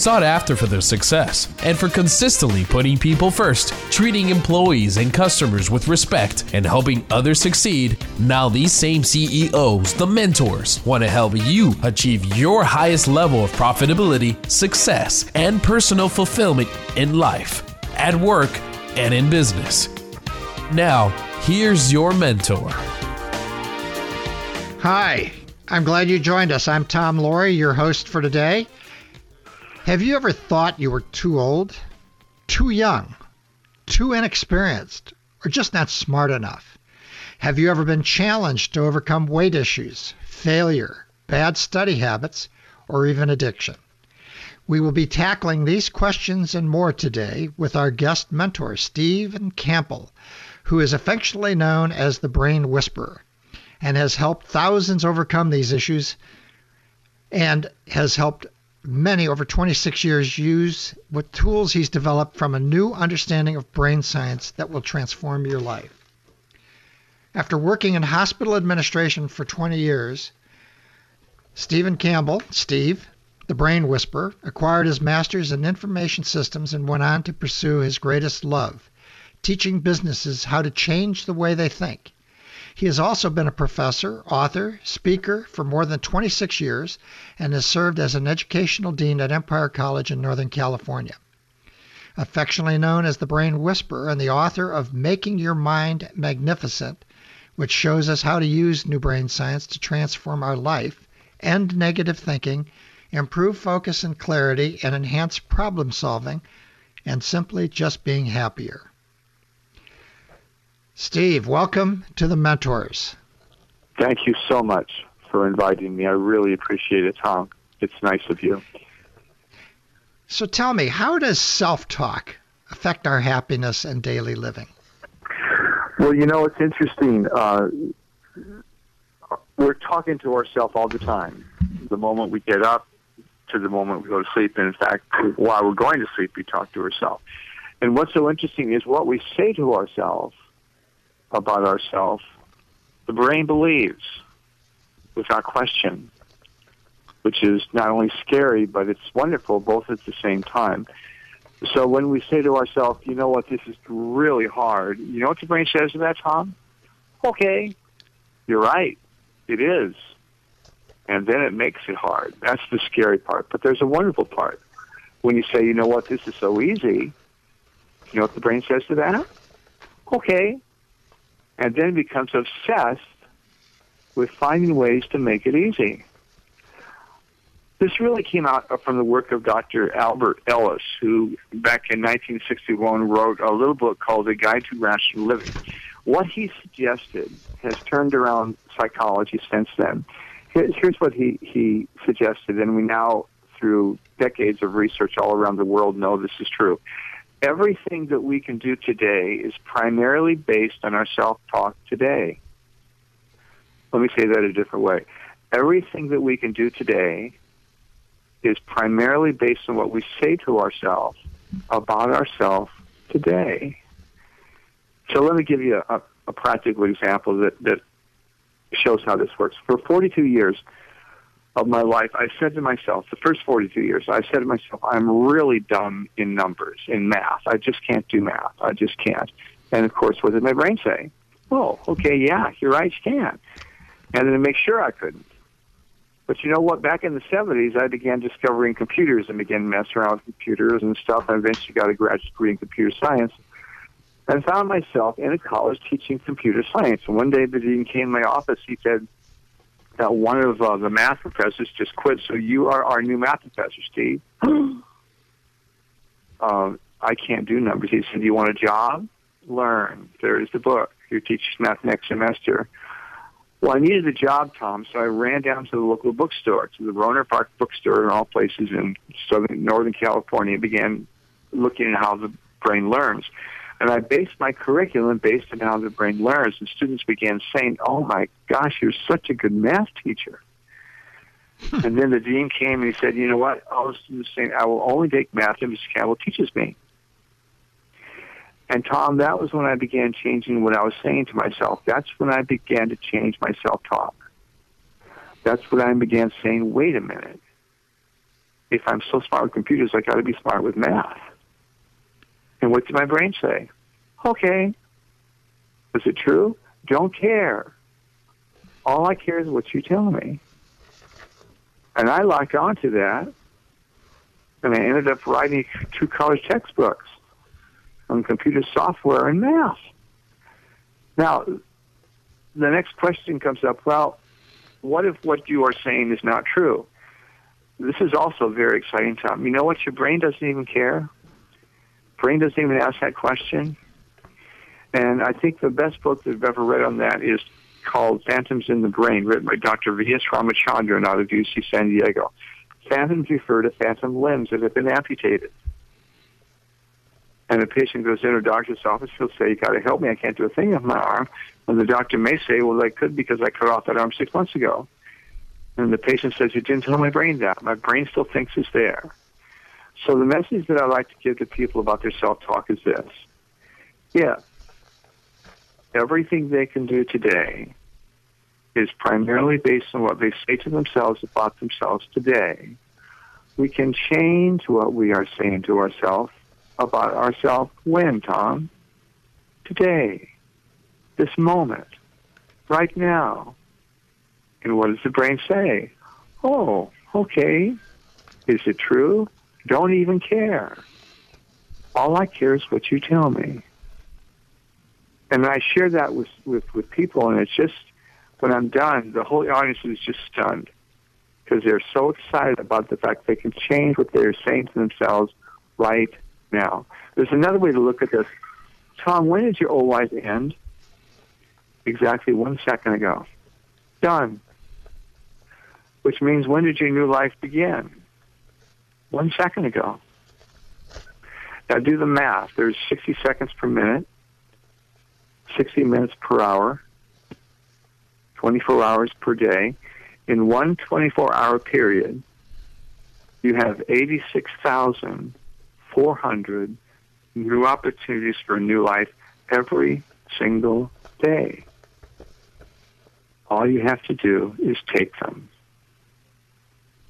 Sought after for their success and for consistently putting people first, treating employees and customers with respect, and helping others succeed, now these same CEOs, the mentors, want to help you achieve your highest level of profitability, success, and personal fulfillment in life, at work, and in business. Now, here's your mentor. Hi, I'm glad you joined us. I'm Tom Loarie, your host for today. Have you ever thought you were too old, too young, too inexperienced, or just not smart enough? Have you ever been challenged to overcome weight issues, failure, bad study habits, or even addiction? We will be tackling these questions and more today with our guest mentor, Steven Campbell, who is affectionately known as the Brain Whisperer and has helped thousands overcome these issues and has helped many over 26 years use what tools he's developed from a new understanding of brain science that will transform your life. After working in hospital administration for 20 years, Steven Campbell, Steve, the brain whisperer, acquired his master's in information systems and went on to pursue his greatest love, teaching businesses how to change the way they think. He has also been a professor, author, speaker for more than 26 years and has served as an educational dean at Empire College in Northern California. Affectionately known as the Brain Whisperer and the author of Making Your Mind Magnificent, which shows us how to use new brain science to transform our life, end negative thinking, improve focus and clarity, and enhance problem solving, and simply just being happier. Steve, welcome to the Mentors. Thank you so much for inviting me. I really appreciate it, Tom. It's nice of you. So tell me, how does self talk affect our happiness and daily living? Well, you know, it's interesting. Uh, we're talking to ourselves all the time. The moment we get up to the moment we go to sleep. And in fact, while we're going to sleep, we talk to ourselves. And what's so interesting is what we say to ourselves about ourselves, the brain believes without question, which is not only scary, but it's wonderful both at the same time. So when we say to ourselves, you know what, this is really hard, you know what the brain says to that, Tom? Okay, you're right, it is. And then it makes it hard. That's the scary part. But there's a wonderful part. When you say, you know what, this is so easy, you know what the brain says to that? Okay, and then becomes obsessed with finding ways to make it easy. This really came out from the work of Dr. Albert Ellis, who back in 1961 wrote a little book called A Guide to Rational Living. What he suggested has turned around psychology since then. Here's what he, he suggested, and we now, through decades of research all around the world, know this is true everything that we can do today is primarily based on our self-talk today. Let me say that a different way. Everything that we can do today is primarily based on what we say to ourselves about ourselves today. So let me give you a, a practical example that, that shows how this works. For 42 years, of my life, I said to myself, the first 42 years, I said to myself, I'm really dumb in numbers, in math. I just can't do math. I just can't. And of course, what did my brain say? Oh, okay, yeah, you're right, you can. And then to make sure I couldn't. But you know what? Back in the 70s, I began discovering computers and began messing around with computers and stuff. I eventually got a graduate degree in computer science and found myself in a college teaching computer science. And one day the dean came to my office. He said, that one of uh, the math professors just quit, so you are our new math professor, Steve. um, I can't do numbers. He said, "You want a job? Learn. There is the book. You teach math next semester." Well, I needed a job, Tom, so I ran down to the local bookstore, to the Rohnert Park bookstore, in all places in southern Northern California, and began looking at how the brain learns. And I based my curriculum based on how the brain learns. And students began saying, oh my gosh, you're such a good math teacher. Hmm. and then the dean came and he said, you know what? All the students saying, I will only take math if Mr. Campbell teaches me. And Tom, that was when I began changing what I was saying to myself. That's when I began to change my self-talk. That's when I began saying, wait a minute. If I'm so smart with computers, I got to be smart with math. And what did my brain say? Okay. Is it true? Don't care. All I care is what you tell me. And I locked onto that. And I ended up writing two college textbooks on computer software and math. Now, the next question comes up, well, what if what you are saying is not true? This is also a very exciting, Tom. You know what? Your brain doesn't even care. Brain doesn't even ask that question. And I think the best book that I've ever read on that is called Phantoms in the Brain, written by Dr. V.S. Ramachandran out of UC San Diego. Phantoms refer to phantom limbs that have been amputated. And the patient goes into a doctor's office, he'll say, you got to help me, I can't do a thing with my arm. And the doctor may say, well, I could because I cut off that arm six months ago. And the patient says, you didn't tell my brain that. My brain still thinks it's there. So the message that I like to give to people about their self-talk is this. Yeah, everything they can do today is primarily based on what they say to themselves about themselves today. We can change what we are saying to ourselves about ourselves when, Tom? Today. This moment. Right now. And what does the brain say? Oh, okay. Is it true? Don't even care. All I care is what you tell me. And I share that with, with, with people, and it's just, when I'm done, the whole audience is just stunned because they're so excited about the fact they can change what they're saying to themselves right now. There's another way to look at this. Tom, when did your old life end? Exactly one second ago. Done. Which means when did your new life begin? One second ago. Now do the math. There's 60 seconds per minute, 60 minutes per hour, 24 hours per day. In one 24 hour period, you have 86,400 new opportunities for a new life every single day. All you have to do is take them.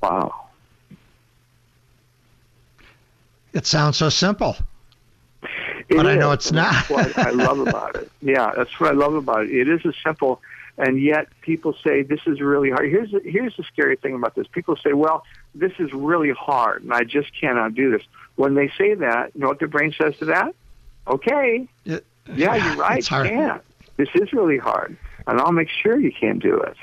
Wow. It sounds so simple. It but I know it's not. That's what I love about it. Yeah, that's what I love about it. It is as simple, and yet people say this is really hard. Here's the, here's the scary thing about this. People say, well, this is really hard, and I just cannot do this. When they say that, you know what their brain says to that? Okay, It- yeah, you're right. It's You hard. can't. This is really hard, and I'll make sure you can do it.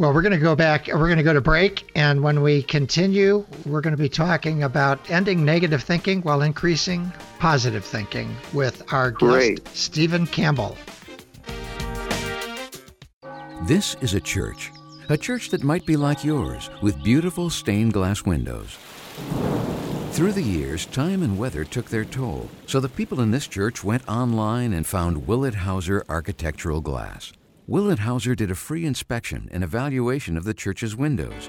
Well, we're going to go back. We're going to go to break, and when we continue, we're going to be talking about ending negative thinking while increasing positive thinking with our guest Steven Campbell. This is a church, a church that might be like yours, with beautiful stained glass windows. Through the years, time and weather took their toll, so the people in this church went online and found Willet Hauser Architectural Glass. Willet Hauser did a free inspection and evaluation of the church's windows.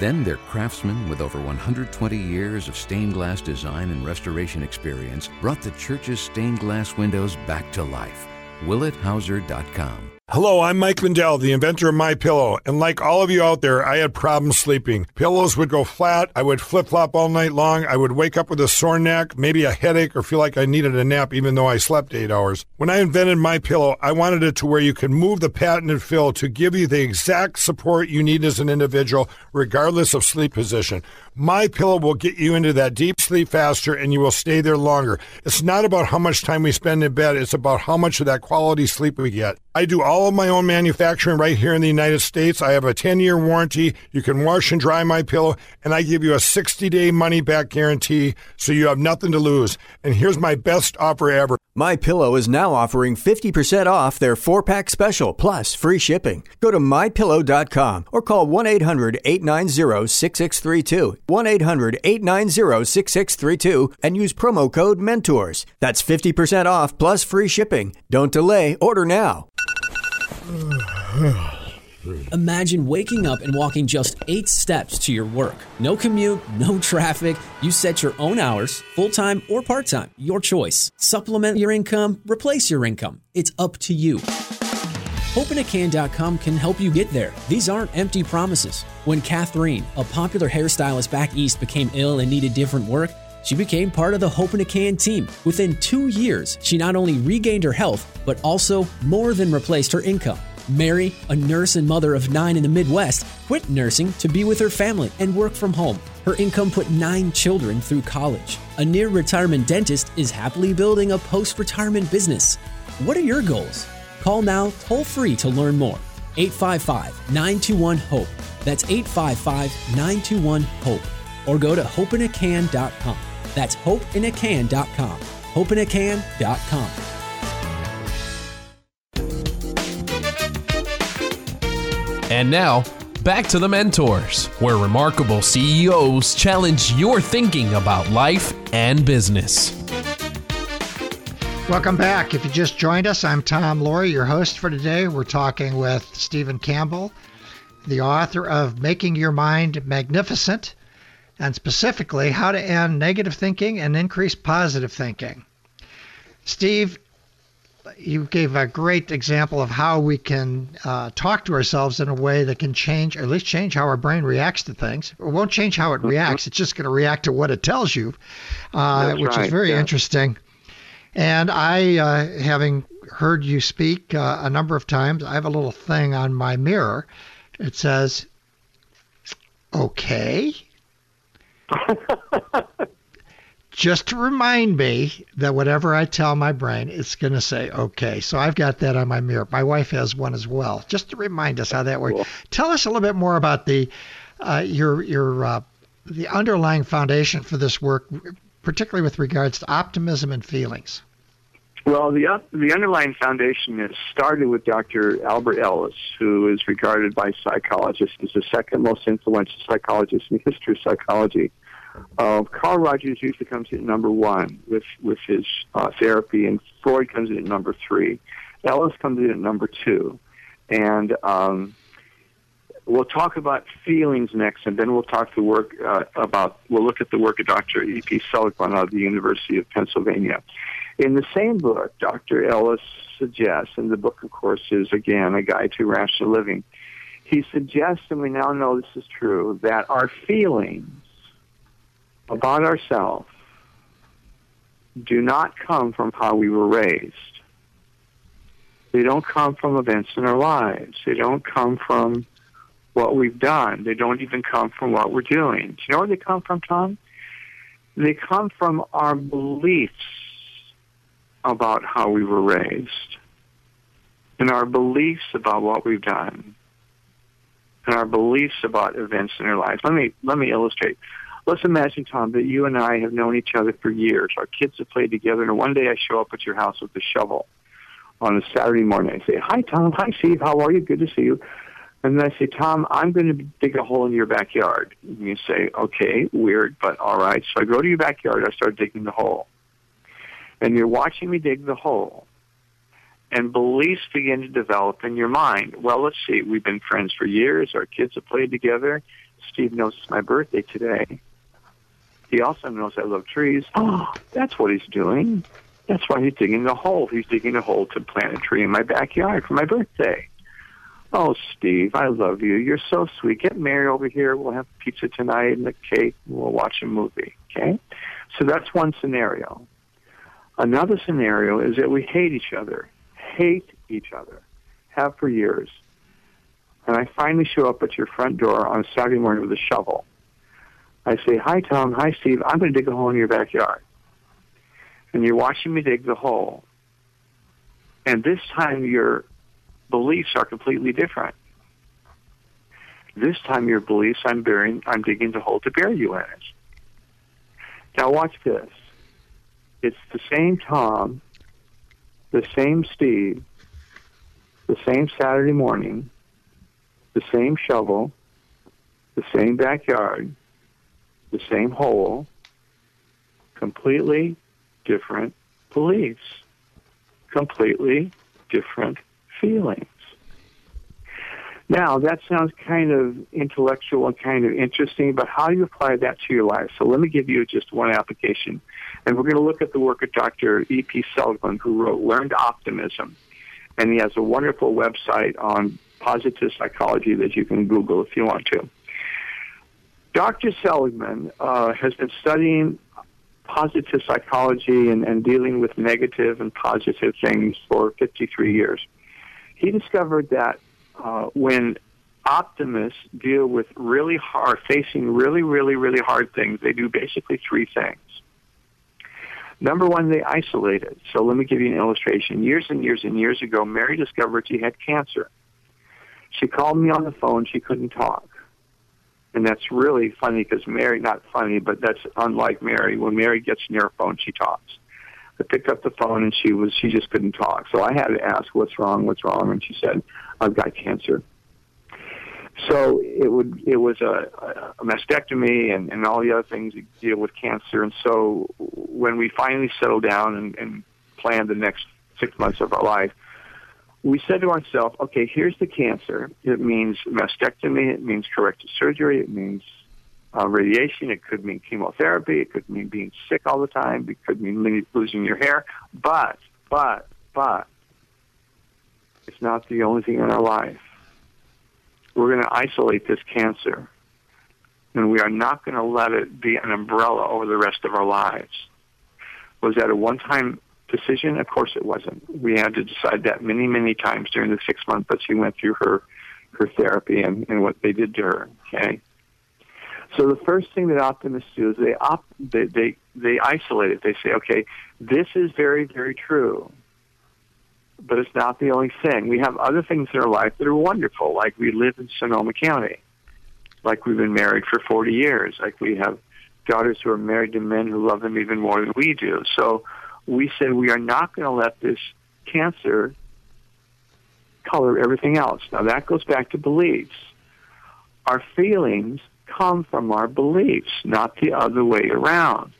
Then their craftsmen with over 120 years of stained glass design and restoration experience brought the church's stained glass windows back to life. WilletHauser.com. Hello, I'm Mike Lindell, the inventor of My Pillow, and like all of you out there, I had problems sleeping. Pillows would go flat, I would flip-flop all night long, I would wake up with a sore neck, maybe a headache, or feel like I needed a nap even though I slept 8 hours. When I invented My Pillow, I wanted it to where you can move the patented fill to give you the exact support you need as an individual regardless of sleep position. My Pillow will get you into that deep sleep faster and you will stay there longer. It's not about how much time we spend in bed, it's about how much of that quality sleep we get. I do all of my own manufacturing right here in the United States. I have a 10-year warranty. You can wash and dry my pillow and I give you a 60-day money back guarantee so you have nothing to lose. And here's my best offer ever. My Pillow is now offering 50% off their 4-pack special plus free shipping. Go to mypillow.com or call 1-800-890-6632. 1-800-890-6632 and use promo code MENTORS. That's 50% off plus free shipping. Don't delay, order now. Imagine waking up and walking just eight steps to your work. No commute, no traffic. You set your own hours, full time or part time, your choice. Supplement your income, replace your income. It's up to you. HopeInACan.com can help you get there. These aren't empty promises. When Catherine, a popular hairstylist back east, became ill and needed different work, she became part of the Hope in a Can team. Within two years, she not only regained her health, but also more than replaced her income. Mary, a nurse and mother of nine in the Midwest, quit nursing to be with her family and work from home. Her income put nine children through college. A near retirement dentist is happily building a post retirement business. What are your goals? Call now toll free to learn more. 855 921 HOPE. That's 855 921 HOPE. Or go to hopeinacan.com. That's hopeinacan.com. Hopeinacan.com. And now, back to the mentors, where remarkable CEOs challenge your thinking about life and business. Welcome back. If you just joined us, I'm Tom Loarie, your host for today. We're talking with Steven Campbell, the author of Making Your Mind Magnificent, and specifically how to end negative thinking and increase positive thinking. Steve, you gave a great example of how we can uh, talk to ourselves in a way that can change, or at least change how our brain reacts to things. It won't change how it mm-hmm. reacts. It's just going to react to what it tells you, uh, which right, is very yeah. interesting. And I, uh, having heard you speak uh, a number of times, I have a little thing on my mirror. It says, "Okay." just to remind me that whatever I tell my brain, it's going to say, okay. So I've got that on my mirror. My wife has one as well, just to remind us how that works. Cool. Tell us a little bit more about the uh, your your uh, the underlying foundation for this work, particularly with regards to optimism and feelings. Well, the the underlying foundation is started with Dr. Albert Ellis, who is regarded by psychologists as the second most influential psychologist in the history of psychology. Uh, Carl Rogers usually comes in number one with with his uh, therapy, and Freud comes in at number three. Ellis comes in at number two, and um, we'll talk about feelings next, and then we'll talk the work uh, about we'll look at the work of Dr. E. P. Seligman of the University of Pennsylvania. In the same book, Dr. Ellis suggests, and the book, of course, is again a guide to rational living. He suggests, and we now know this is true, that our feelings about ourselves do not come from how we were raised. They don't come from events in our lives. They don't come from what we've done. They don't even come from what we're doing. Do you know where they come from, Tom? They come from our beliefs about how we were raised and our beliefs about what we've done and our beliefs about events in our lives. Let me let me illustrate. Let's imagine, Tom, that you and I have known each other for years. Our kids have played together, and one day I show up at your house with a shovel on a Saturday morning. I say, "Hi, Tom. Hi, Steve. How are you? Good to see you." And then I say, Tom, I'm going to dig a hole in your backyard. And you say, okay, weird, but all right. So I go to your backyard. I start digging the hole. And you're watching me dig the hole. And beliefs begin to develop in your mind. Well, let's see. We've been friends for years. Our kids have played together. Steve knows it's my birthday today. He also knows I love trees. Oh, that's what he's doing. That's why he's digging the hole. He's digging a hole to plant a tree in my backyard for my birthday. Oh, Steve, I love you. You're so sweet. Get Mary over here. We'll have pizza tonight and a cake. And we'll watch a movie. Okay? So that's one scenario. Another scenario is that we hate each other. Hate each other. Have for years. And I finally show up at your front door on a Saturday morning with a shovel. I say, Hi, Tom. Hi, Steve. I'm going to dig a hole in your backyard. And you're watching me dig the hole. And this time your beliefs are completely different. This time your beliefs, I'm burying, I'm digging the hole to bury you in it. Now watch this. It's the same Tom, the same Steve, the same Saturday morning, the same shovel, the same backyard, the same hole, completely different beliefs, completely different feelings. Now, that sounds kind of intellectual and kind of interesting, but how do you apply that to your life? So let me give you just one application. And we're going to look at the work of Dr. E.P. Seligman, who wrote Learned Optimism. And he has a wonderful website on positive psychology that you can Google if you want to. Dr. Seligman uh, has been studying positive psychology and, and dealing with negative and positive things for 53 years. He discovered that uh, when optimists deal with really hard, facing really, really, really hard things, they do basically three things. Number one, they isolate it. So let me give you an illustration. Years and years and years ago, Mary discovered she had cancer. She called me on the phone. She couldn't talk. And that's really funny because Mary, not funny, but that's unlike Mary. When Mary gets near a phone, she talks. I picked up the phone and she was, she just couldn't talk. So I had to ask, what's wrong? What's wrong? And she said, I've got cancer. So it would it was a, a mastectomy and, and all the other things that deal with cancer. And so when we finally settled down and, and planned the next six months of our life, we said to ourselves, okay, here's the cancer. It means mastectomy. It means corrective surgery. It means uh, radiation. It could mean chemotherapy. It could mean being sick all the time. It could mean losing your hair. But, but, but, it's not the only thing in our life. We're going to isolate this cancer, and we are not going to let it be an umbrella over the rest of our lives. Was that a one-time decision? Of course it wasn't. We had to decide that many, many times during the six months that she went through her her therapy and, and what they did to her. Okay. So the first thing that optimists do is they op- they, they they isolate it. They say, okay, this is very very true but it's not the only thing. We have other things in our life that are wonderful, like we live in Sonoma County, like we've been married for 40 years, like we have daughters who are married to men who love them even more than we do. So we said we are not going to let this cancer color everything else. Now that goes back to beliefs. Our feelings come from our beliefs, not the other way around.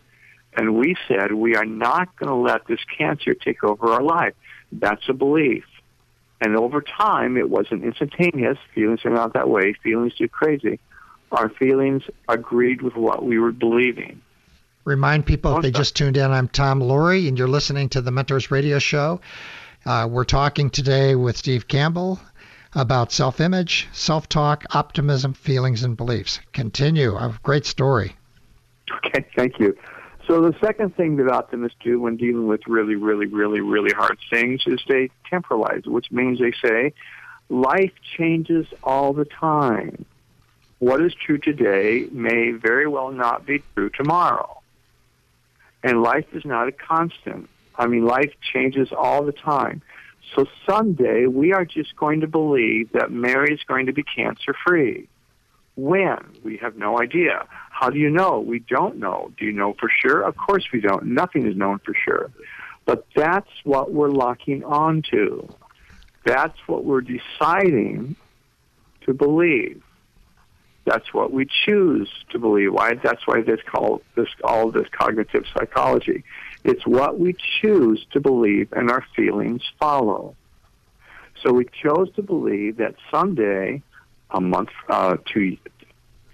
And we said we are not going to let this cancer take over our life. That's a belief. And over time, it wasn't instantaneous. Feelings are not that way. Feelings do crazy. Our feelings agreed with what we were believing. Remind people if they just tuned in, I'm Tom Loarie, and you're listening to the Mentors Radio Show. Uh, we're talking today with Steve Campbell about self image, self talk, optimism, feelings, and beliefs. Continue. A great story. Okay, thank you. So the second thing that optimists do when dealing with really, really, really, really hard things is they temporalize, which means they say, life changes all the time. What is true today may very well not be true tomorrow. And life is not a constant. I mean, life changes all the time. So someday we are just going to believe that Mary is going to be cancer free. When? We have no idea. How do you know? We don't know. Do you know for sure? Of course we don't. Nothing is known for sure. But that's what we're locking on to. That's what we're deciding to believe. That's what we choose to believe. Why? That's why this called this all this cognitive psychology. It's what we choose to believe, and our feelings follow. So we chose to believe that someday a month, uh, to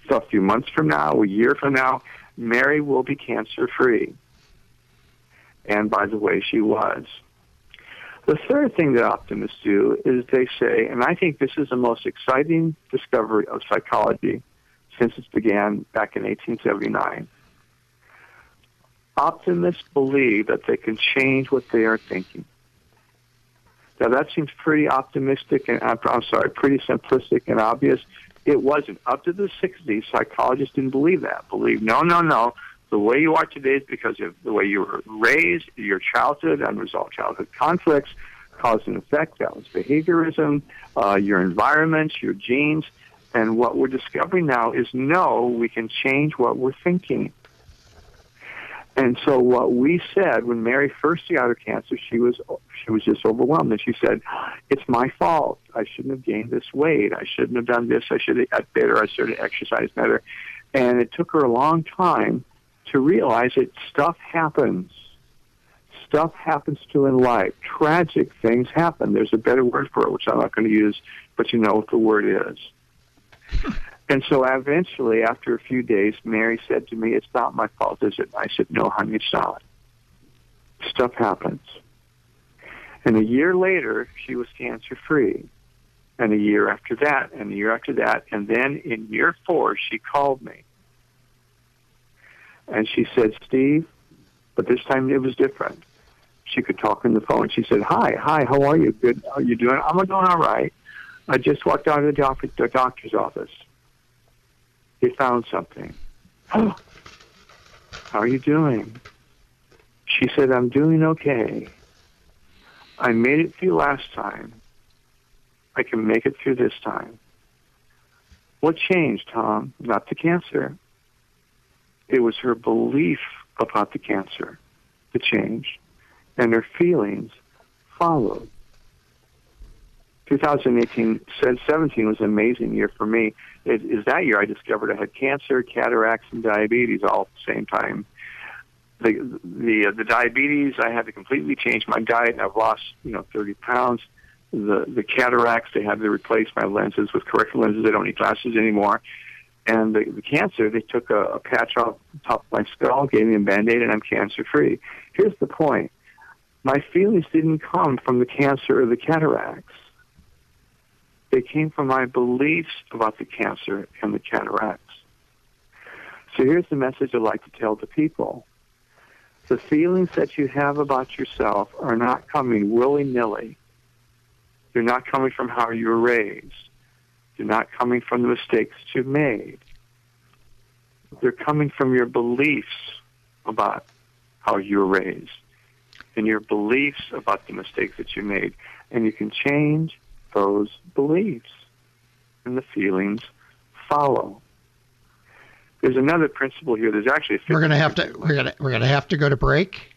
a few months from now, a year from now, Mary will be cancer free. And by the way, she was. The third thing that optimists do is they say, and I think this is the most exciting discovery of psychology since it began back in 1879. Optimists believe that they can change what they are thinking. Now that seems pretty optimistic and I'm sorry, pretty simplistic and obvious. It wasn't. Up to the 60s, psychologists didn't believe that. Believe, no, no, no. The way you are today is because of the way you were raised, your childhood, unresolved childhood conflicts, cause and effect. That was behaviorism, uh, your environment, your genes. And what we're discovering now is no, we can change what we're thinking. And so what we said when Mary first got her cancer, she was she was just overwhelmed, and she said, "It's my fault. I shouldn't have gained this weight. I shouldn't have done this. I should have got better. I should have exercised better." And it took her a long time to realize that stuff happens. stuff happens to in life. Tragic things happen. There's a better word for it, which I'm not going to use, but you know what the word is. And so eventually, after a few days, Mary said to me, It's not my fault, is it? I said, No, honey, it's not. Stuff happens. And a year later, she was cancer free. And a year after that, and a year after that. And then in year four, she called me. And she said, Steve, but this time it was different. She could talk on the phone. She said, Hi, hi, how are you? Good. How are you doing? I'm doing all right. I just walked out of the, doc- the doctor's office. They found something. Oh, how are you doing? She said, I'm doing okay. I made it through last time. I can make it through this time. What changed, Tom? Not the cancer. It was her belief about the cancer that changed, and her feelings followed. 2018, 17 was an amazing year for me. It is that year I discovered I had cancer, cataracts, and diabetes all at the same time. The the uh, the diabetes, I had to completely change my diet. And I've lost you know 30 pounds. The the cataracts, they had to replace my lenses with corrective lenses. I don't need glasses anymore. And the, the cancer, they took a, a patch off the top of my skull, gave me a band-aid, and I'm cancer-free. Here's the point. My feelings didn't come from the cancer or the cataracts. They came from my beliefs about the cancer and the cataracts. So here's the message I'd like to tell the people. The feelings that you have about yourself are not coming willy-nilly. They're not coming from how you were raised. They're not coming from the mistakes you've made. They're coming from your beliefs about how you were raised and your beliefs about the mistakes that you made. And you can change those beliefs and the feelings follow. There's another principle here. There's actually we're going to have to we're going to we're going to have to go to break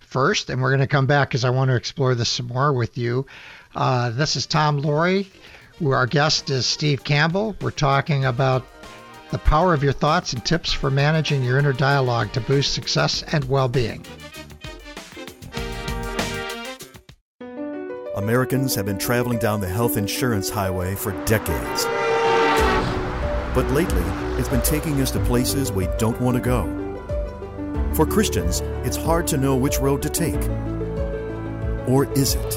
first, and we're going to come back because I want to explore this some more with you. Uh, this is Tom Loarie. Our guest is Steve Campbell. We're talking about the power of your thoughts and tips for managing your inner dialogue to boost success and well Americans have been traveling down the health insurance highway for decades. But lately, it's been taking us to places we don't want to go. For Christians, it's hard to know which road to take. Or is it?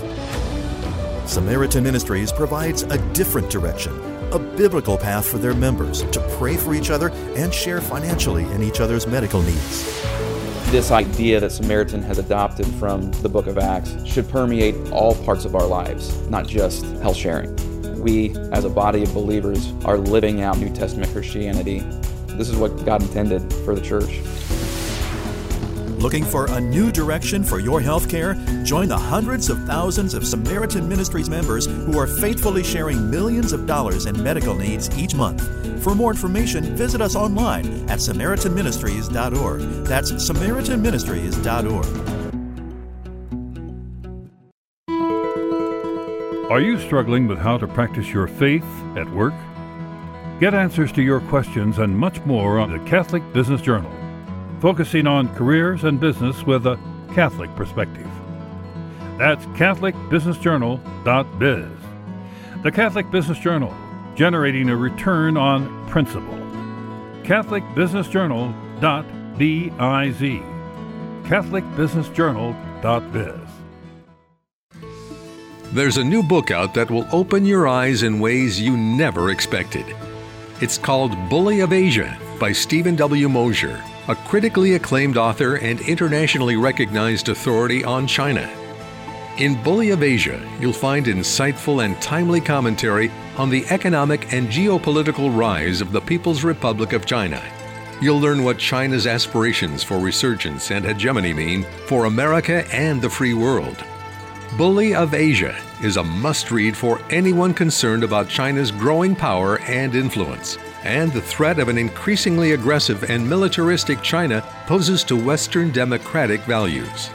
Samaritan Ministries provides a different direction, a biblical path for their members to pray for each other and share financially in each other's medical needs. This idea that Samaritan has adopted from the book of Acts should permeate all parts of our lives, not just health sharing. We, as a body of believers, are living out New Testament Christianity. This is what God intended for the church. Looking for a new direction for your health care? Join the hundreds of thousands of Samaritan Ministries members who are faithfully sharing millions of dollars in medical needs each month. For more information, visit us online at SamaritanMinistries.org. That's SamaritanMinistries.org. Are you struggling with how to practice your faith at work? Get answers to your questions and much more on the Catholic Business Journal focusing on careers and business with a Catholic perspective. That's CatholicBusinessJournal.biz. The Catholic Business Journal, generating a return on principle. CatholicBusinessJournal.biz. CatholicBusinessJournal.biz. There's a new book out that will open your eyes in ways you never expected. It's called Bully of Asia by Steven W. Mosher a critically acclaimed author and internationally recognized authority on China. In Bully of Asia, you'll find insightful and timely commentary on the economic and geopolitical rise of the People's Republic of China. You'll learn what China's aspirations for resurgence and hegemony mean for America and the free world. Bully of Asia is a must read for anyone concerned about China's growing power and influence and the threat of an increasingly aggressive and militaristic China poses to Western democratic values.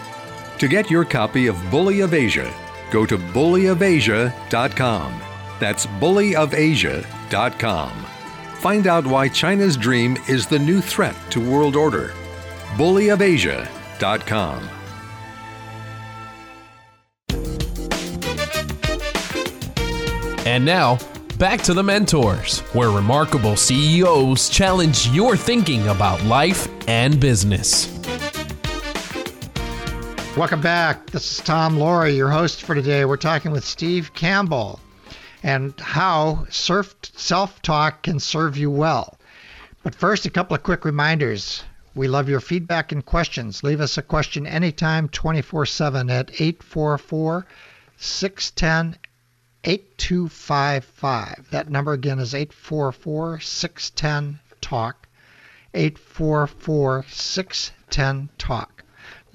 To get your copy of Bully of Asia, go to bullyofasia.com. That's bullyofasia.com. Find out why China's dream is the new threat to world order. bullyofasia.com. And now, back to the mentors, where remarkable CEOs challenge your thinking about life and business. Welcome back. This is Tom Loarie, your host for today. We're talking with Steve Campbell and how self talk can serve you well. But first, a couple of quick reminders. We love your feedback and questions. Leave us a question anytime, 24 7 at 844 610 8255. That number again is 844 610 TALK. 844 610 TALK.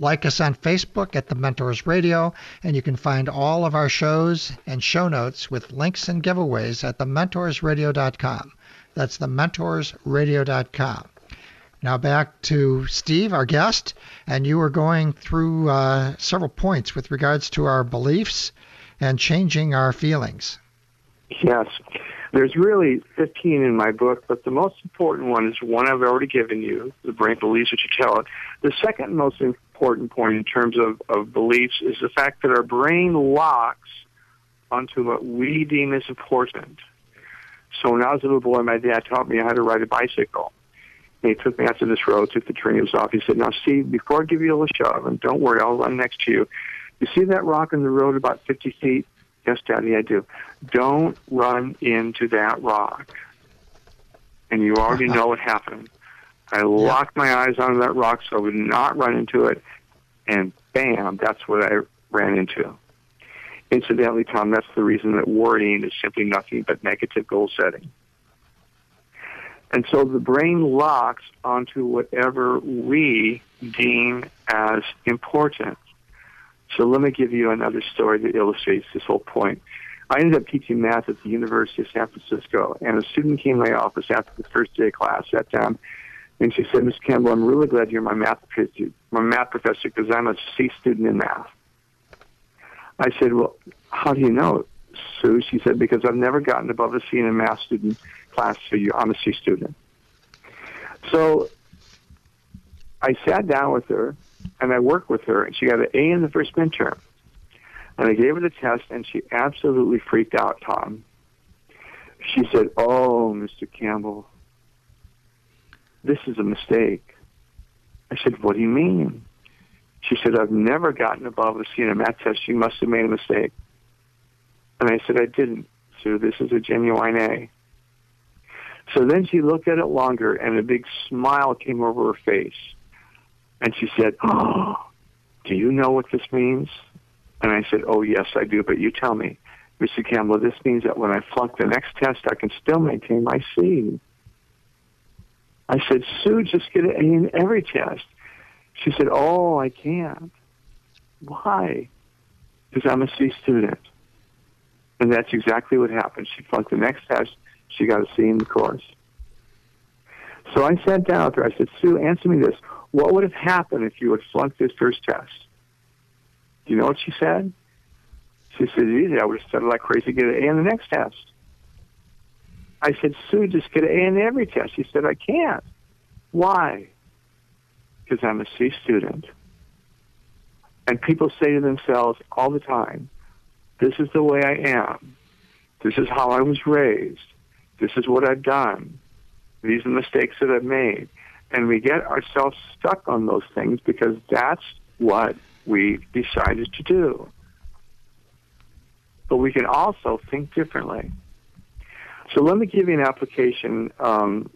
Like us on Facebook at The Mentors Radio, and you can find all of our shows and show notes with links and giveaways at thementorsradio.com. That's thementorsradio.com. Now back to Steve, our guest, and you were going through uh, several points with regards to our beliefs and changing our feelings. Yes. There's really 15 in my book, but the most important one is one I've already given you. The brain believes what you tell it. The second most important point in terms of, of beliefs is the fact that our brain locks onto what we deem as important. So when I was a little boy, my dad taught me how to ride a bicycle. And he took me out to this road, took the trainers off. He said, now, Steve, before I give you a little shove, and don't worry, I'll run next to you. You see that rock in the road about 50 feet? Yes, Daddy, I do. Don't run into that rock. And you already know what happened. I locked my eyes on that rock so I would not run into it. And bam, that's what I ran into. Incidentally, Tom, that's the reason that worrying is simply nothing but negative goal setting. And so the brain locks onto whatever we deem as important. So let me give you another story that illustrates this whole point. I ended up teaching math at the University of San Francisco, and a student came to my office after the first day of class, sat down, and she said, Ms. Campbell, I'm really glad you're my math professor, my math professor because I'm a C student in math. I said, well, how do you know, Sue? She said, because I've never gotten above a C in a math student class, so you, I'm a C student. So I sat down with her, and I worked with her, and she got an A in the first midterm. And I gave her the test, and she absolutely freaked out, Tom. She said, Oh, Mr. Campbell, this is a mistake. I said, What do you mean? She said, I've never gotten above a C in a math test. You must have made a mistake. And I said, I didn't. So this is a genuine A. So then she looked at it longer, and a big smile came over her face. And she said, Oh, do you know what this means? And I said, Oh, yes, I do, but you tell me. Mr. Campbell, this means that when I flunk the next test, I can still maintain my C. I said, Sue, just get A in every test. She said, Oh, I can't. Why? Because I'm a C student. And that's exactly what happened. She flunked the next test. She got a C in the course. So I sat down with her. I said, Sue, answer me this. What would have happened if you had flunked this first test? Do you know what she said? She said, easy. I would have studied like crazy to get an A in the next test. I said, Sue, just get an A in every test. She said, I can't. Why? Because I'm a C student. And people say to themselves all the time, this is the way I am. This is how I was raised. This is what I've done. These are the mistakes that I've made. And we get ourselves stuck on those things because that's what we decided to do. But we can also think differently. So let me give you an application um,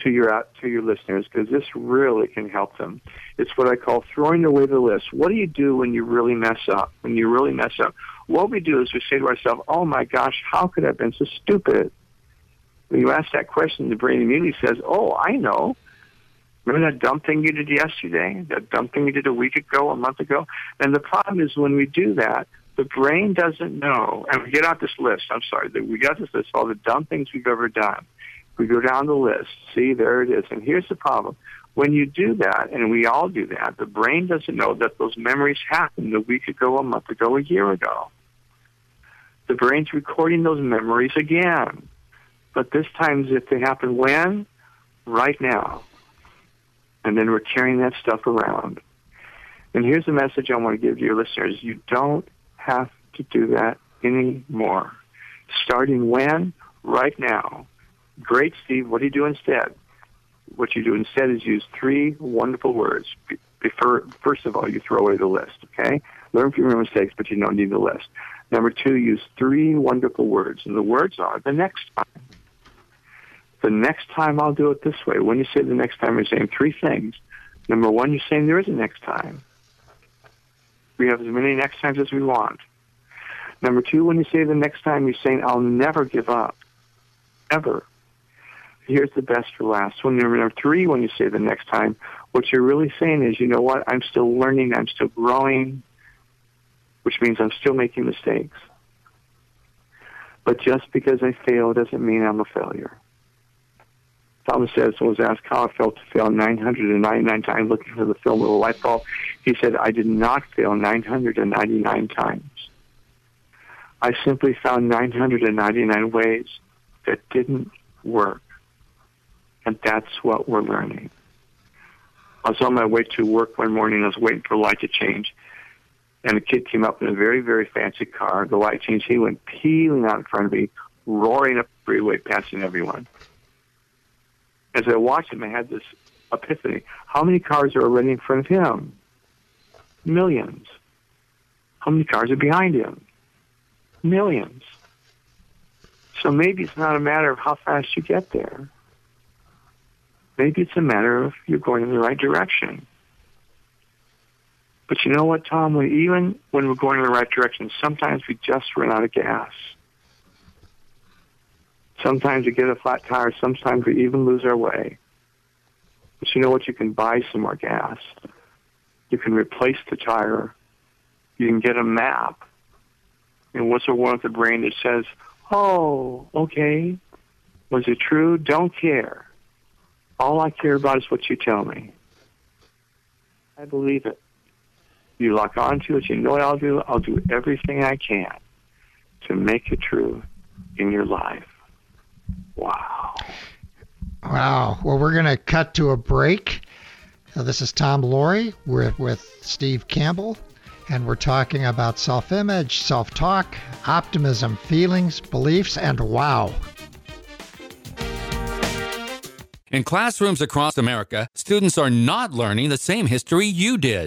to your to your listeners because this really can help them. It's what I call throwing away the list. What do you do when you really mess up? When you really mess up, what we do is we say to ourselves, "Oh my gosh, how could I have been so stupid?" When you ask that question, the brain immediately says, "Oh, I know." Remember that dumb thing you did yesterday? That dumb thing you did a week ago, a month ago? And the problem is when we do that, the brain doesn't know. And we get out this list. I'm sorry. We got this list, all the dumb things we've ever done. We go down the list. See, there it is. And here's the problem. When you do that, and we all do that, the brain doesn't know that those memories happened a week ago, a month ago, a year ago. The brain's recording those memories again. But this time, if they happen when? Right now and then we're carrying that stuff around. And here's the message I want to give to your listeners. You don't have to do that anymore. Starting when? Right now. Great, Steve. What do you do instead? What you do instead is use three wonderful words. Before, first of all, you throw away the list, okay? Learn from your mistakes, but you don't need the list. Number two, use three wonderful words. And the words are the next time. The next time I'll do it this way. When you say the next time, you're saying three things. Number one, you're saying there is a next time. We have as many next times as we want. Number two, when you say the next time, you're saying, I'll never give up. Ever. Here's the best for last. When number three, when you say the next time, what you're really saying is, you know what, I'm still learning, I'm still growing, which means I'm still making mistakes. But just because I fail doesn't mean I'm a failure. Thomas Edison was asked how it felt to fail 999 times looking for the film of a light bulb. He said, I did not fail 999 times. I simply found 999 ways that didn't work. And that's what we're learning. I was on my way to work one morning. I was waiting for a light to change. And a kid came up in a very, very fancy car. The light changed. He went peeling out in front of me, roaring up the freeway, passing everyone as I watched him, I had this epiphany. How many cars are already in front of him? Millions. How many cars are behind him? Millions. So maybe it's not a matter of how fast you get there. Maybe it's a matter of you're going in the right direction. But you know what, Tom? When, even when we're going in the right direction, sometimes we just run out of gas. Sometimes we get a flat tire. Sometimes we even lose our way. But you know what? You can buy some more gas. You can replace the tire. You can get a map. And what's the one with the brain that says, oh, okay, was it true? Don't care. All I care about is what you tell me. I believe it. You lock onto it. You know what I'll do? I'll do everything I can to make it true in your life. Wow. Wow. Well, we're going to cut to a break. Now, this is Tom Loarie. We're with Steve Campbell, and we're talking about self image, self talk, optimism, feelings, beliefs, and wow. In classrooms across America, students are not learning the same history you did.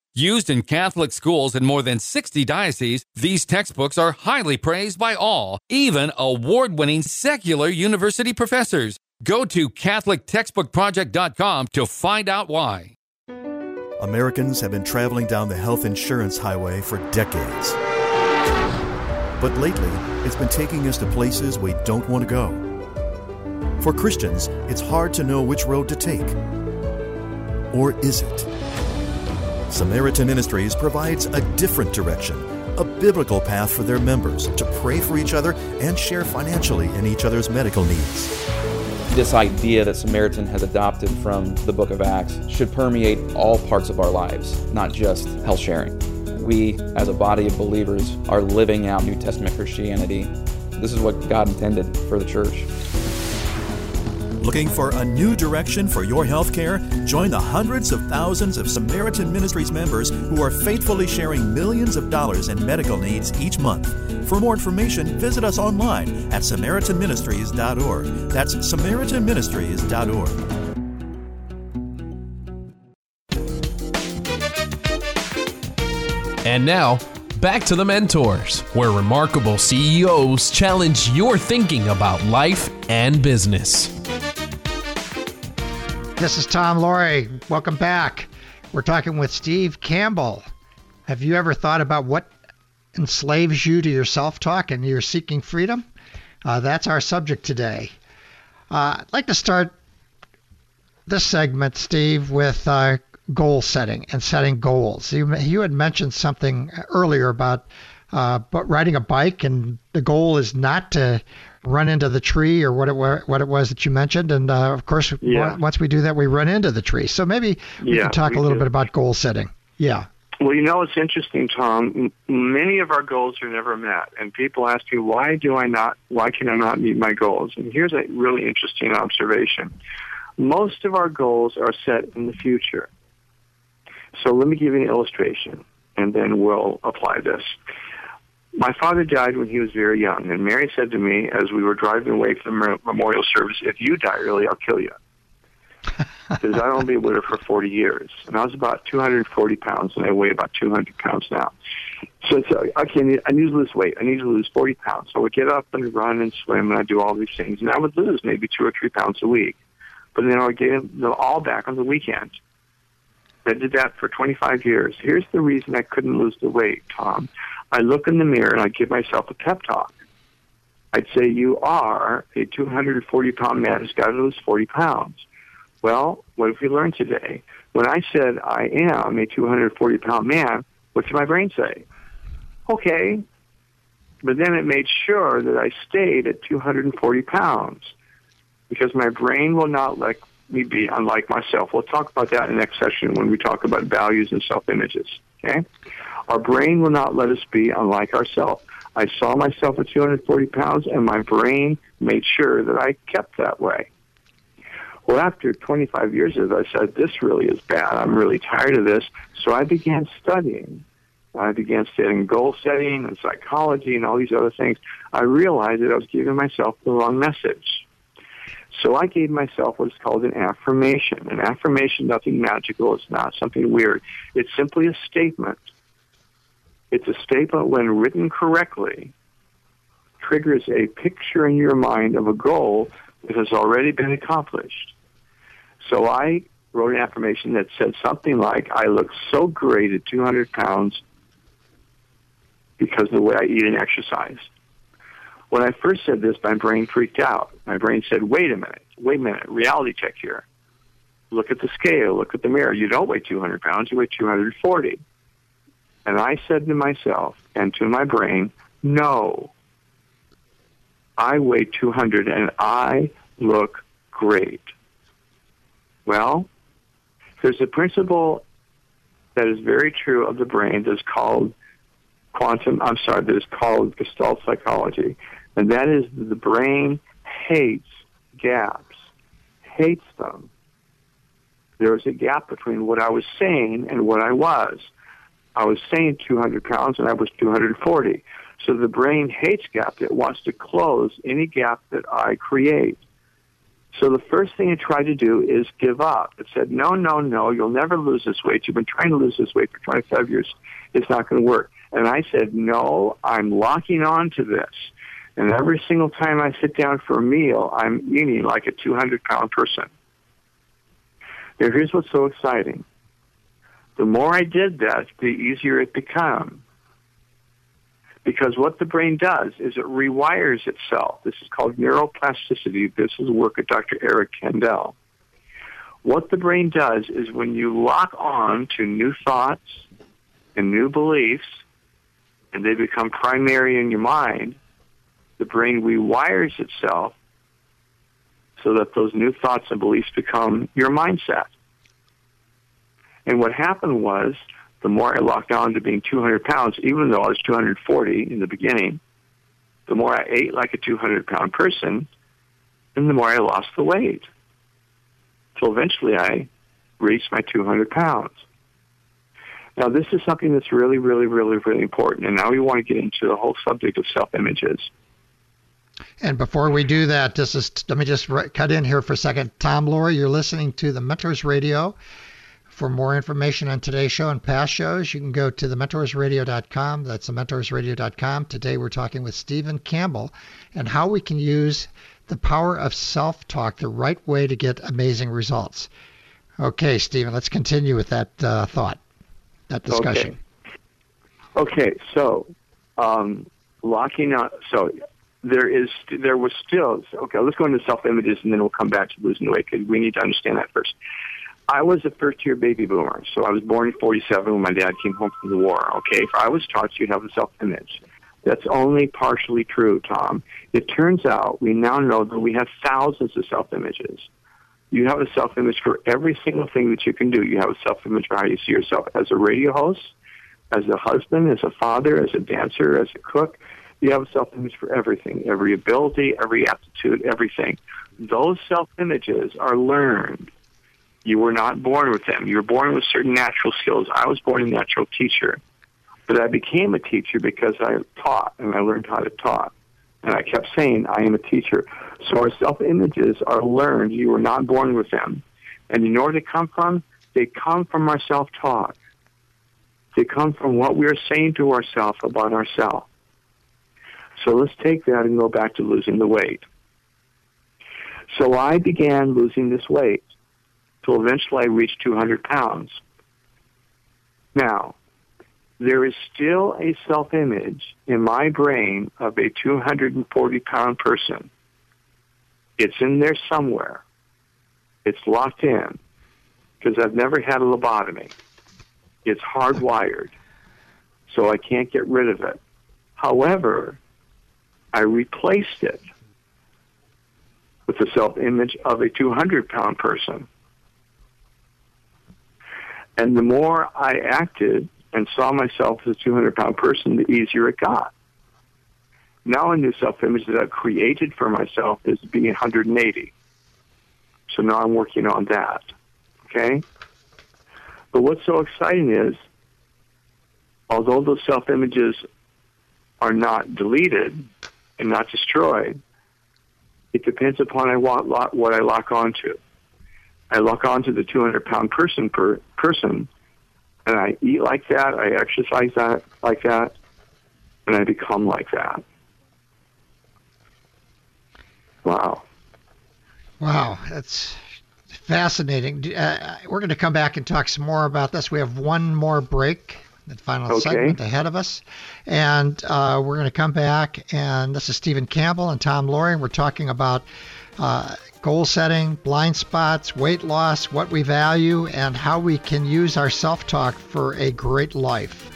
Used in Catholic schools in more than 60 dioceses, these textbooks are highly praised by all, even award winning secular university professors. Go to CatholicTextbookProject.com to find out why. Americans have been traveling down the health insurance highway for decades. But lately, it's been taking us to places we don't want to go. For Christians, it's hard to know which road to take. Or is it? Samaritan Ministries provides a different direction, a biblical path for their members to pray for each other and share financially in each other's medical needs. This idea that Samaritan has adopted from the book of Acts should permeate all parts of our lives, not just health sharing. We, as a body of believers, are living out New Testament Christianity. This is what God intended for the church. Looking for a new direction for your health care? Join the hundreds of thousands of Samaritan Ministries members who are faithfully sharing millions of dollars in medical needs each month. For more information, visit us online at SamaritanMinistries.org. That's SamaritanMinistries.org. And now, back to the mentors, where remarkable CEOs challenge your thinking about life and business. This is Tom Loarie. Welcome back. We're talking with Steve Campbell. Have you ever thought about what enslaves you to your self talk and you're seeking freedom? Uh, that's our subject today. Uh, I'd like to start this segment, Steve, with uh, goal setting and setting goals. You, you had mentioned something earlier about uh, but riding a bike, and the goal is not to run into the tree or what it what it was that you mentioned. And uh, of course, Yeah. once we do that, we run into the tree. So maybe we Yeah, can talk we a little do. bit about goal setting. Yeah. Well, you know, it's interesting, Tom. Many of our goals are never met, and people ask me, "Why do I not? Why can I not meet my goals?" And here's a really interesting observation: most of our goals are set in the future. So let me give you an illustration, and then we'll apply this. My father died when he was very young, and Mary said to me as we were driving away from the memorial service, "If you die early, I'll kill you." because I only been with her for 40 years. And I was about 240 pounds, and I weigh about 200 pounds now. So it's, uh, okay, I need to lose weight. I need to lose 40 pounds. So I would get up and run and swim, and I'd do all these things. And I would lose maybe two or three pounds a week. But then I would get them all back on the weekend. I did that for 25 years. Here's the reason I couldn't lose the weight, Tom. I look in the mirror and I give myself a pep talk. I'd say, You are a 240 pound man who's got to lose 40 pounds. Well, what have we learned today? When I said I am a 240 pound man, what did my brain say? Okay. But then it made sure that I stayed at 240 pounds because my brain will not let me be unlike myself. We'll talk about that in the next session when we talk about values and self images. Okay? Our brain will not let us be unlike ourselves. I saw myself at 240 pounds, and my brain made sure that I kept that way. Well, after 25 years of it, I said, this really is bad. I'm really tired of this. So I began studying. I began studying goal setting and psychology and all these other things. I realized that I was giving myself the wrong message. So I gave myself what's called an affirmation. An affirmation, nothing magical. It's not something weird. It's simply a statement. It's a statement when written correctly triggers a picture in your mind of a goal that has already been accomplished. So I wrote an affirmation that said something like, I look so great at 200 pounds because of the way I eat and exercise. When I first said this, my brain freaked out. My brain said, wait a minute, wait a minute, reality check here. Look at the scale, look at the mirror. You don't weigh 200 pounds, you weigh 240. And I said to myself and to my brain, no, I weigh 200 and I look great. Well, there's a principle that is very true of the brain that's called quantum, I'm sorry, that is called Gestalt psychology. And that is the brain hates gaps, hates them. There was a gap between what I was saying and what I was. I was saying 200 pounds and I was 240. So the brain hates gaps. It wants to close any gap that I create. So the first thing it tried to do is give up. It said, no, no, no, you'll never lose this weight. You've been trying to lose this weight for 25 years. It's not going to work. And I said, no, I'm locking on to this. And every single time I sit down for a meal, I'm eating like a 200 pound person. Now, here's what's so exciting. The more I did that, the easier it became. Because what the brain does is it rewires itself. This is called neuroplasticity. This is the work of Dr. Eric Kandel. What the brain does is when you lock on to new thoughts and new beliefs, and they become primary in your mind, the brain rewires itself so that those new thoughts and beliefs become your mindset. And what happened was, the more I locked on to being 200 pounds, even though I was 240 in the beginning, the more I ate like a 200 pound person, and the more I lost the weight. So eventually I reached my 200 pounds. Now, this is something that's really, really, really, really important. And now we want to get into the whole subject of self images. And before we do that, this is let me just cut in here for a second. Tom Loarie, you're listening to the Mentors Radio. For more information on today's show and past shows, you can go to thementorsradio.com. That's thementorsradio.com. Today we're talking with Steven Campbell and how we can use the power of self-talk the right way to get amazing results. Okay, Steven, let's continue with that uh, thought, that discussion. Okay, okay so um, locking on. So there is there was still okay. Let's go into self images and then we'll come back to losing weight because we need to understand that first. I was a first year baby boomer, so I was born in '47 when my dad came home from the war. Okay, I was taught you have a self image. That's only partially true, Tom. It turns out we now know that we have thousands of self images. You have a self image for every single thing that you can do. You have a self image for how you see yourself as a radio host, as a husband, as a father, as a dancer, as a cook. You have a self image for everything, every ability, every aptitude, everything. Those self images are learned. You were not born with them. You were born with certain natural skills. I was born a natural teacher. But I became a teacher because I taught and I learned how to talk. And I kept saying, I am a teacher. So our self images are learned. You were not born with them. And you know where they come from? They come from our self talk. They come from what we are saying to ourselves about ourselves. So let's take that and go back to losing the weight. So I began losing this weight till eventually I reached 200 pounds. Now, there is still a self-image in my brain of a 240 pound person. It's in there somewhere. It's locked in because I've never had a lobotomy. It's hardwired, so I can't get rid of it. However, I replaced it with the self-image of a 200 pound person. And the more I acted and saw myself as a 200 pound person, the easier it got. Now a new self-image that I've created for myself is being 180. So now I'm working on that. Okay? But what's so exciting is, although those self-images are not deleted and not destroyed, it depends upon what I lock onto. I lock onto the 200 pound person per person, and I eat like that. I exercise that like that, and I become like that. Wow. Wow, that's fascinating. Uh, we're going to come back and talk some more about this. We have one more break, the final okay. segment ahead of us. And uh, we're going to come back, and this is Steven Campbell and Tom Loarie. we're talking about uh, goal setting, blind spots, weight loss, what we value, and how we can use our self talk for a great life.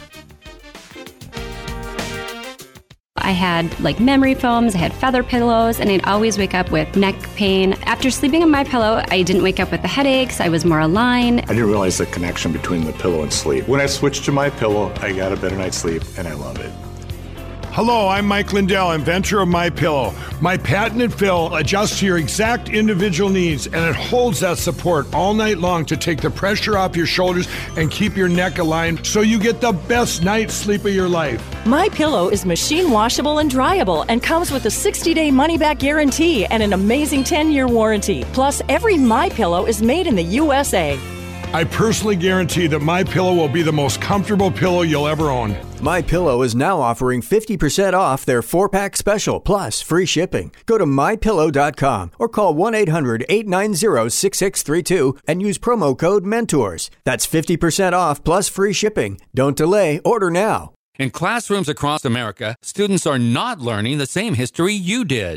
I had like memory foams, I had feather pillows, and I'd always wake up with neck pain. After sleeping on my pillow, I didn't wake up with the headaches. I was more aligned. I didn't realize the connection between the pillow and sleep. When I switched to my pillow, I got a better night's sleep, and I love it. Hello, I'm Mike Lindell, inventor of My Pillow. My patented fill adjusts to your exact individual needs, and it holds that support all night long to take the pressure off your shoulders and keep your neck aligned, so you get the best night's sleep of your life. My Pillow is machine washable and dryable, and comes with a 60-day money-back guarantee and an amazing 10-year warranty. Plus, every My Pillow is made in the USA. I personally guarantee that My Pillow will be the most comfortable pillow you'll ever own. My Pillow is now offering 50% off their 4-pack special plus free shipping. Go to mypillow.com or call 1-800-890-6632 and use promo code MENTORS. That's 50% off plus free shipping. Don't delay, order now. In classrooms across America, students are not learning the same history you did.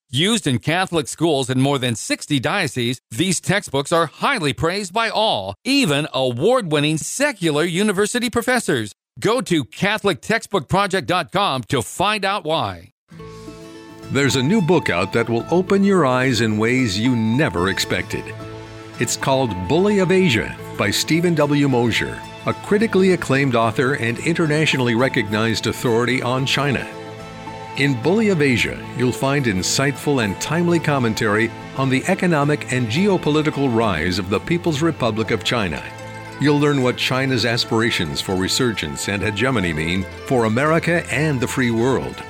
Used in Catholic schools in more than 60 dioceses, these textbooks are highly praised by all, even award winning secular university professors. Go to CatholicTextbookProject.com to find out why. There's a new book out that will open your eyes in ways you never expected. It's called Bully of Asia by Steven W. Mosher, a critically acclaimed author and internationally recognized authority on China. In Bully of Asia, you'll find insightful and timely commentary on the economic and geopolitical rise of the People's Republic of China. You'll learn what China's aspirations for resurgence and hegemony mean for America and the free world.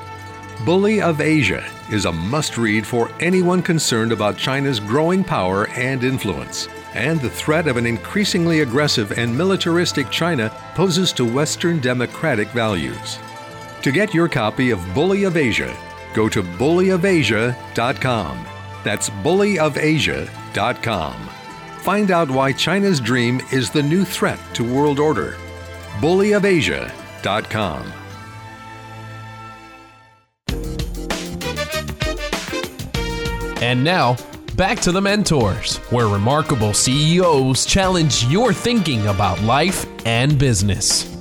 Bully of Asia is a must read for anyone concerned about China's growing power and influence, and the threat of an increasingly aggressive and militaristic China poses to Western democratic values. To get your copy of Bully of Asia, go to bullyofasia.com. That's bullyofasia.com. Find out why China's dream is the new threat to world order. bullyofasia.com. And now, back to the mentors, where remarkable CEOs challenge your thinking about life and business.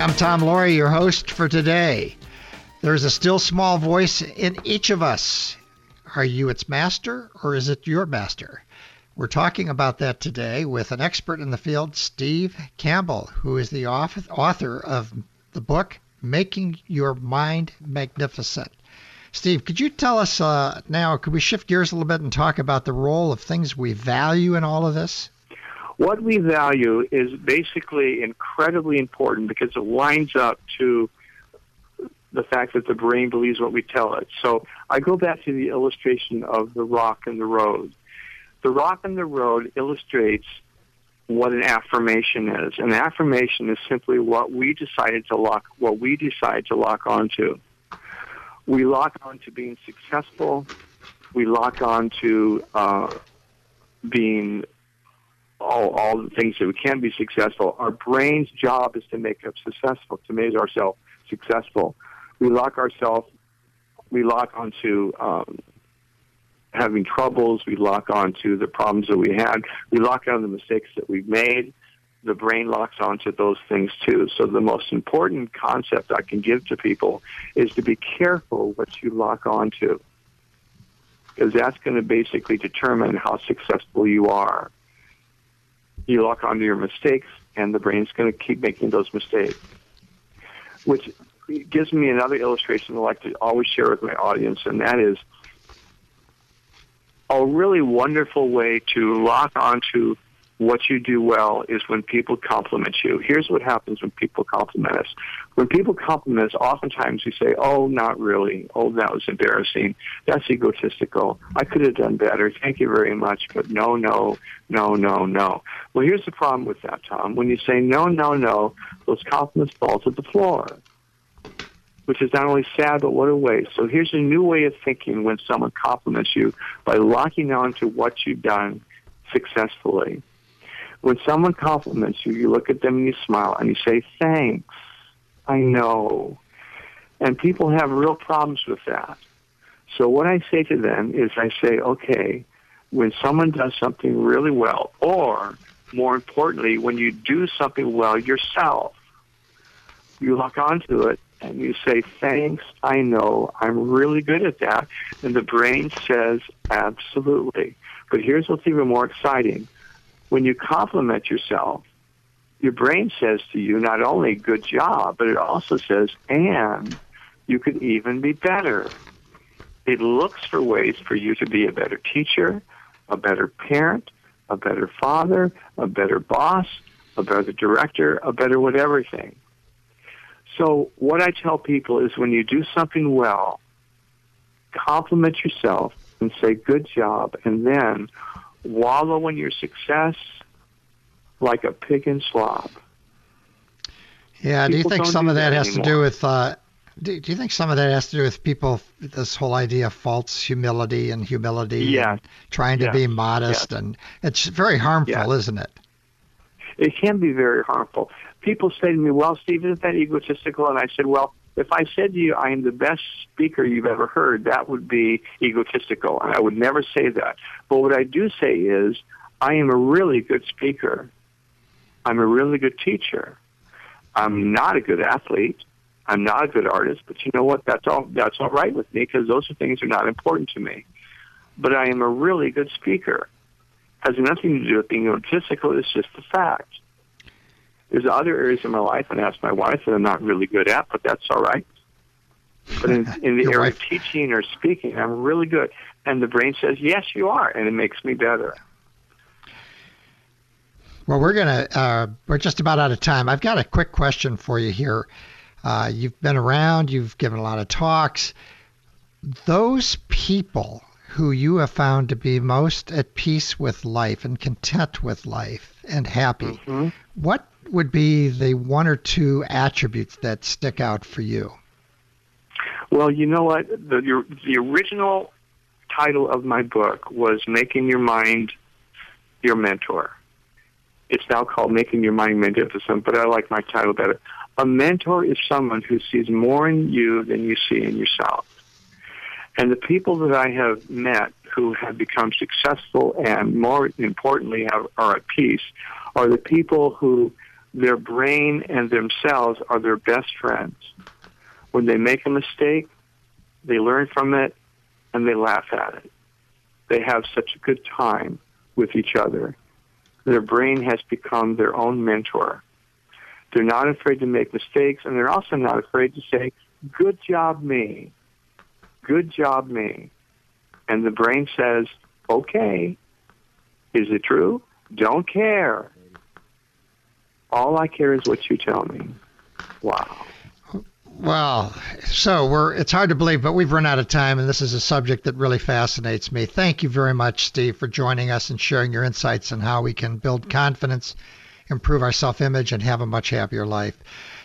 I'm Tom Loarie, your host for today. There's a still small voice in each of us. Are you its master or is it your master? We're talking about that today with an expert in the field, Steve Campbell, who is the author of the book Making Your Mind Magnificent. Steve, could you tell us uh, now, could we shift gears a little bit and talk about the role of things we value in all of this? What we value is basically incredibly important because it lines up to the fact that the brain believes what we tell it. So I go back to the illustration of the rock and the road. The rock and the road illustrates what an affirmation is. An affirmation is simply what we decided to lock, what we decide to lock onto we lock on to being successful. We lock on to uh, being all, all the things that we can be successful. Our brain's job is to make us successful, to make ourselves successful. We lock ourselves, we lock onto um, having troubles. We lock onto the problems that we had. We lock on the mistakes that we've made the brain locks onto those things too. So the most important concept I can give to people is to be careful what you lock onto. Because that's going to basically determine how successful you are. You lock onto your mistakes, and the brain's going to keep making those mistakes. Which gives me another illustration I like to always share with my audience, and that is a really wonderful way to lock onto what you do well is when people compliment you. Here's what happens when people compliment us. When people compliment us, oftentimes we say, oh, not really. Oh, that was embarrassing. That's egotistical. I could have done better. Thank you very much. But no, no, no, no, no. Well, here's the problem with that, Tom. When you say no, no, no, those compliments fall to the floor which is not only sad, but what a waste. So here's a new way of thinking when someone compliments you by locking on to what you've done successfully. When someone compliments you, you look at them and you smile and you say, thanks. I know. And people have real problems with that. So what I say to them is I say, okay, when someone does something really well, or more importantly, when you do something well yourself, you lock onto it and you say, thanks, I know, I'm really good at that. And the brain says, absolutely. But here's what's even more exciting when you compliment yourself, your brain says to you not only good job, but it also says, and you could even be better. It looks for ways for you to be a better teacher, a better parent, a better father, a better boss, a better director, a better whatever thing. So what I tell people is when you do something well, compliment yourself and say good job and then wallow in your success like a pig in slop. Yeah, People do you think some of that, that has to do with? Uh, do, do you think some of that has to do with people? This whole idea of false humility and humility, yeah, and trying to be modest, and it's very harmful, isn't it? It can be very harmful. People say to me, well, Steve, isn't that egotistical? And I said, well, if I said to you, I am the best speaker you've ever heard, that would be egotistical. I would never say that. But what I do say is, I am a really good speaker. I'm a really good teacher. I'm not a good athlete. I'm not a good artist, but you know what? That's all. That's all right with me because those things are not important to me. But I am a really good speaker. It Has nothing to do with being egotistical. It's just a fact. There's other areas in my life, and I ask my wife that I'm not really good at, but that's all right. But in, in the area wife- of teaching or speaking, I'm really good. And the brain says, yes, you are, and it makes me better. Well, we're gonna uh, we're just about out of time. I've got a quick question for you here. Uh, you've been around, you've given a lot of talks. Those people who you have found to be most at peace with life and content with life and happy, mm-hmm. what would be the one or two attributes that stick out for you? Well, you know what? The, your, the original title of my book was Making Your Mind Your Mentor. It's now called Making Your Mind Magnificent, but I like my title better. A mentor is someone who sees more in you than you see in yourself. And the people that I have met who have become successful and more importantly are at peace are the people who their brain and themselves are their best friends. When they make a mistake, they learn from it and they laugh at it. They have such a good time with each other. Their brain has become their own mentor. They're not afraid to make mistakes and they're also not afraid to say, good job me. Good job me. And the brain says, okay. Is it true? Don't care. All I care is what you tell me. Wow. Well, so we're it's hard to believe, but we've run out of time and this is a subject that really fascinates me. Thank you very much, Steve, for joining us and sharing your insights on how we can build confidence, improve our self-image and have a much happier life.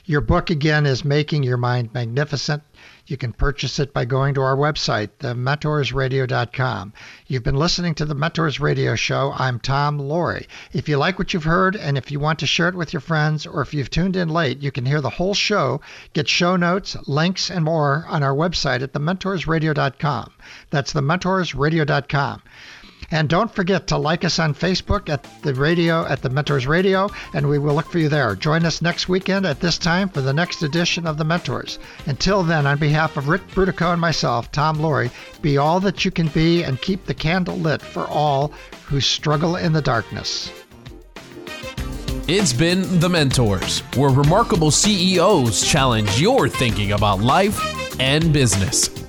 Your book again is Making Your Mind Magnificent. You can purchase it by going to our website, thementorsradio.com. You've been listening to the Mentors Radio Show. I'm Tom Loarie. If you like what you've heard and if you want to share it with your friends or if you've tuned in late, you can hear the whole show, get show notes, links, and more on our website at thementorsradio.com. That's thementorsradio.com. And don't forget to like us on Facebook at the radio, at the Mentors Radio, and we will look for you there. Join us next weekend at this time for the next edition of The Mentors. Until then, on behalf of Rick Brutico and myself, Tom Loarie, be all that you can be and keep the candle lit for all who struggle in the darkness. It's been The Mentors, where remarkable CEOs challenge your thinking about life and business.